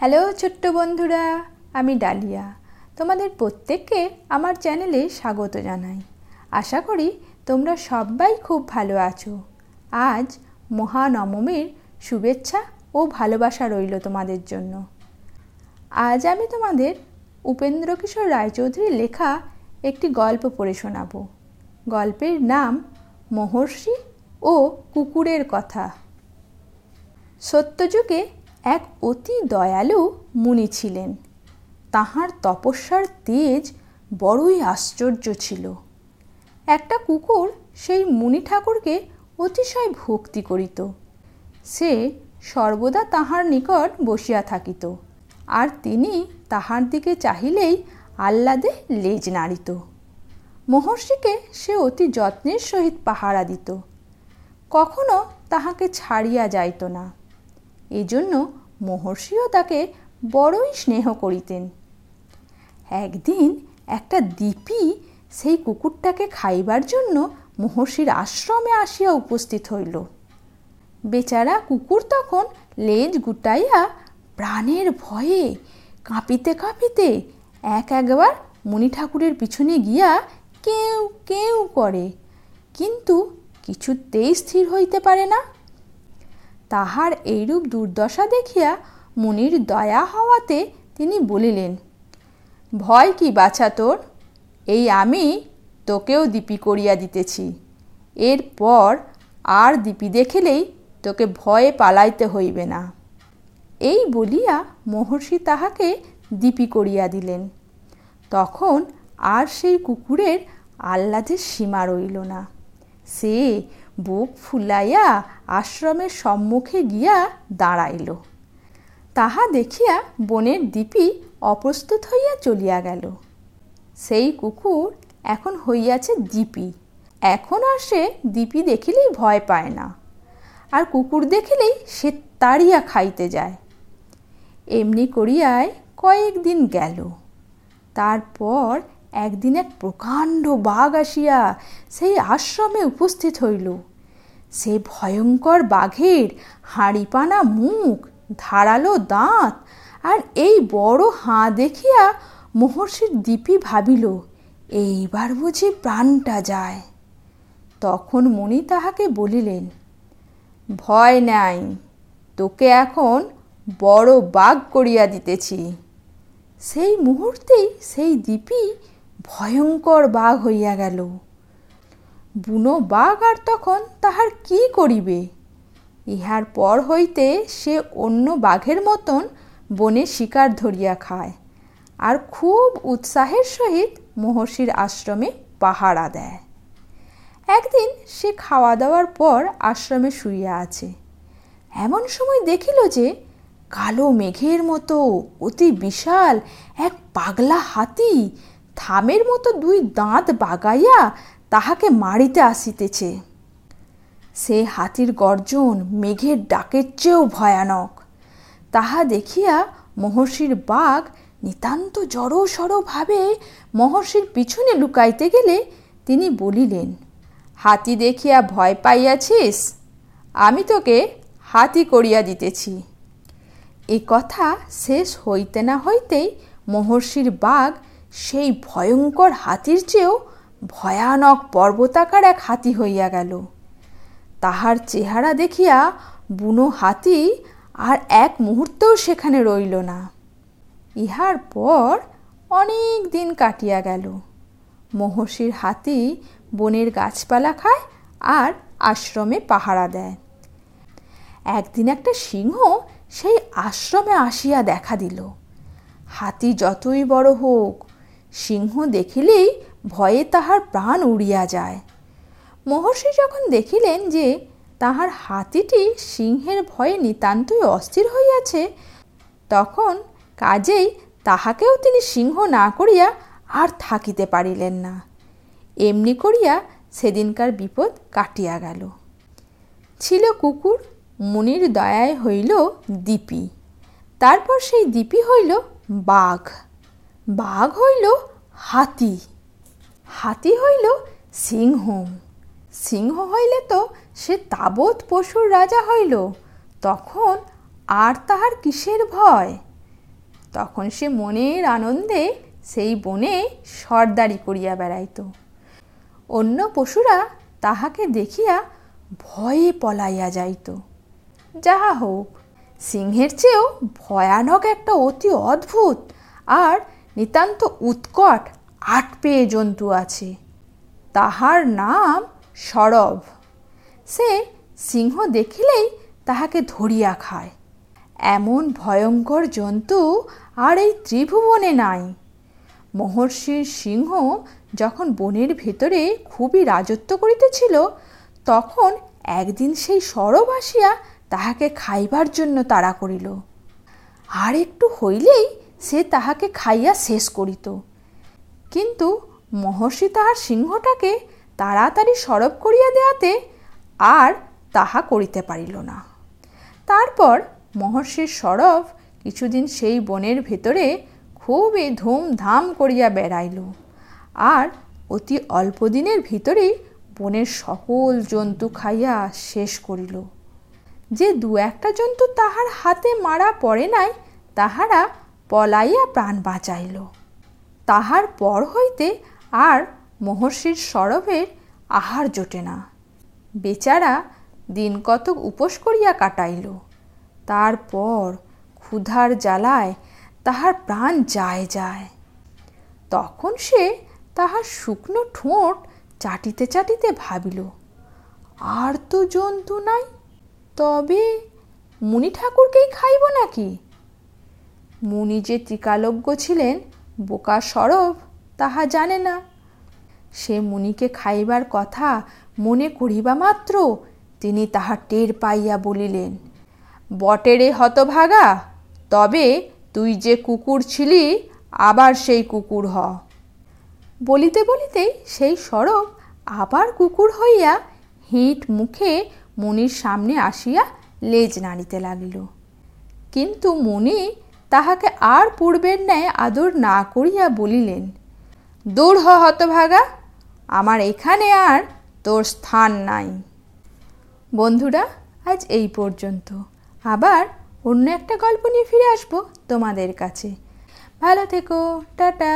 Hello ছোট্ট বন্ধুরা, আমি ডালিয়া। তোমাদের প্রত্যেককে আমার চ্যানেলে স্বাগত জানাই। আশা করি তোমরা সবাই খুব ভালো আছো। আজ মহানবমীর শুভেচ্ছা ও ভালোবাসা রইল তোমাদের জন্য। আজ আমি তোমাদের উপেন্দ্র কিশোর রায়চৌধুরীর লেখা একটি গল্প পড়ে শোনাব। গল্পের নাম মহর্ষি ও কুকুরের কথা। সত্যযুগে এক অতি দয়ালু মুনি ছিলেন। তাহার তপস্যার তেজ বড়ই আশ্চর্য ছিল। একটা কুকুর সেই মুনি ঠাকুরকে অতিশয় ভক্তি করিত। সে সর্বদা তাহার নিকট বসিয়া থাকিত, আর তিনি তাহার দিকে চাহিলেই আহ্লাদে লেজ নাড়িত। মহর্ষিকে সে অতি যত্নের সহিত পাহারা দিত। কখনো তাহাকে ছাড়িয়া যাইত না। এজন্য মহর্ষিও তাকে বড়ই স্নেহ করিতেন। একদিন একটা দীপি সেই কুকুরটাকে খাইবার জন্য মহর্ষির আশ্রমে আসিয়া উপস্থিত হইল। বেচারা কুকুর তখন লেজ গুটাইয়া প্রাণের ভয়ে কাঁপিতে কাঁপিতে এক একবার মণি ঠাকুরের পিছনে গিয়া কেউ কেউ করে, কিন্তু কিছুতেই স্থির হইতে পারে না। তাহার এইরূপ দুর্দশা দেখিয়া মুনির দয়া হওয়াতে তিনি বলিলেন, ভয় কি বাছা তোর? এই আমি তোকেও দীপি করিয়া দিতেছি। এরপর আর দীপি দেখিলেই তোকে ভয়ে পালাইতে হইবে না। এই বলিয়া মহর্ষি তাহাকে দীপি করিয়া দিলেন। তখন আর সেই কুকুরের আহ্লাদের সীমা রইল না। সে বুক ফুলাইয়া আশ্রমের সম্মুখে গিয়া দাঁড়াইল। তাহা দেখিয়া বনের দ্বীপি অপ্রস্তুত হইয়া চলিয়া গেল। সেই কুকুর এখন হইয়াছে দ্বীপি। এখন আর সে দ্বীপি দেখিলেই ভয় পায় না। আর কুকুর দেখিলেই সে তাড়িয়া খাইতে যায়। এমনি করিয়ায় কয়েকদিন গেল। তারপর একদিন এক প্রকাণ্ড বাঘ আসিয়া সেই আশ্রমে উপস্থিত হইল। সে ভয়ঙ্কর বাঘের হাঁড়িপানা মুখ, ধারালো দাঁত আর এই বড় হাঁ দেখিয়া মহর্ষির দীপি ভাবিল, এইবার বুঝি প্রাণটা যায়। তখন মণি তাহাকে বলিলেন, ভয় নাই, তোকে এখন বড় বাঘ করিয়া দিতেছি। সেই মুহূর্তেই সেই দ্বীপই ভয়ঙ্কর বাঘ হইয়া গেল। বুনো বাঘ আর তখন তাহার কি করিবে? ইহার পর হইতে সে অন্য বাঘের মতন বনে শিকার ধরিয়া খায় আর খুব উৎসাহের সহিত মহর্ষির আশ্রমে পাহারা দেয়। একদিন সে খাওয়া দাওয়ার পর আশ্রমে শুইয়া আছে। এমন সময় দেখিল যে কালো মেঘের মতো অতি বিশাল এক পাগলা হাতি থামের মতো দুই দাঁত বাগাইয়া তাহাকে মারিতে আসিতেছে। সে হাতির গর্জন মেঘের ডাকের চেয়েও ভয়ানক। তাহা দেখিয়া মহর্ষির বাঘ নিতান্ত জড়সড়ভাবে মহর্ষির পিছনে লুকাইতে গেলে তিনি বলিলেন, হাতি দেখিয়া ভয় পাইয়াছিস? আমি তোকে হাতি করিয়া দিতেছি। এ কথা শেষ হইতে না হইতেই মহর্ষির বাঘ সেই ভয়ঙ্কর হাতির চেয়েও ভয়ানক পর্বতাকার এক হাতি হইয়া গেল। তাহার চেহারা দেখিয়া বুনো হাতি আর এক মুহূর্তেও সেখানে রইল না। ইহার পর অনেক দিন কাটিয়া গেল। মহর্ষির হাতি বনের গাছপালা খায় আর আশ্রমে পাহারা দেয়। একদিন একটা সিংহ সেই আশ্রমে আসিয়া দেখা দিল। হাতি যতই বড় হোক সিংহ দেখিলেই ভয়ে তাহার প্রাণ উড়িয়া যায়। মহর্ষি যখন দেখিলেন যে তাহার হাতিটি সিংহের ভয়ে নিতান্তই অস্থির হইয়াছে, তখন কাজেই তাহাকেও তিনি সিংহ না করিয়া আর থাকিতে পারিলেন না। এমনি করিয়া সেদিনকার বিপদ কাটিয়া গেল। ছিল কুকুর, মুনির দয়ায় হইল দীপি। তারপর সেই দীপি হইল বাঘ। বাঘ হইল হাতি হাতি হইল সিংহ। সিংহ হইলে তো সে তাবৎ পশুর রাজা হইল, তখন আর তাহার কিসের ভয়? তখন সে মনের আনন্দে সেই বনে সর্দারি করিয়া বেড়াইত। অন্য পশুরা তাহাকে দেখিয়া ভয়ে পলাইয়া যাইত। যাহা হোক, সিংহের চেয়েও ভয়ানক একটা অতি অদ্ভুত আর নিতান্ত উৎকট আট পেয়ে জন্তু আছে। তাহার নাম সরব। সে সিংহ দেখিলেই তাহাকে ধরিয়া খায়। এমন ভয়ঙ্কর জন্তু আর এই ত্রিভুবনে নাই। মহর্ষির সিংহ যখন বনের ভেতরে খুবই রাজত্ব করিতেছিল, তখন একদিন সেই সরব আসিয়া তাহাকে খাইবার জন্য তাড়া করিল। আর একটু হইলেই সে তাহাকে খাইয়া শেষ করিত। কিন্তু মহর্ষি তাহার সিংহটাকে তাড়াতাড়ি সরব করিয়া দেয়াতে আর তাহা করিতে পারিল না। তারপর মহর্ষির সরব কিছুদিন সেই বনের ভেতরে খুবই ধুমধাম করিয়া বেড়াইল। আর অতি অল্প দিনের ভিতরেই বনের সকল জন্তু খাইয়া শেষ করিল। যে দু একটা জন্তু তাহার হাতে মারা পড়ে নাই, তাহারা পলাইয়া প্রাণ বাঁচাইল। তাহার পর হইতে আর মহর্ষির সরবের আহার জোটে না। বেচারা দিন কতক উপোস করিয়া কাটাইল। তারপর ক্ষুধার জ্বালায় তাহার প্রাণ যায় যায়। তখন সে তাহার শুকনো ঠোঁট চাটিতে চাটিতে ভাবিল, আর তো জন্তু নাই, তবে মুনি ঠাকুরকেই খাইব নাকি? মুনি যে ত্রিকালজ্ঞ ছিলেন, বোকা সরব তাহা জানে না। সে মুনিকে খাইবার কথা মনে করিবা মাত্র, তিনি তাহা টের পাইয়া বলিলেন, বটেরে হতভাগা, তবে তুই যে কুকুর ছিলি, আবার সেই কুকুর হ। বলিতে বলিতেই সেই সরব আবার কুকুর হইয়া হিট মুখে মনির সামনে আসিয়া লেজ নাড়িতে লাগিল। কিন্তু মনি তাহাকে আর পূর্বের ন্যায় আদর না করিয়া বলিলেন দূর হ হতভাগা, আমার এখানে আর তোর স্থান নাই। বন্ধুরা, আজ এই পর্যন্ত। আবার অন্য একটা গল্প নিয়ে ফিরে আসব তোমাদের কাছে। ভালো থেকো, টাটা।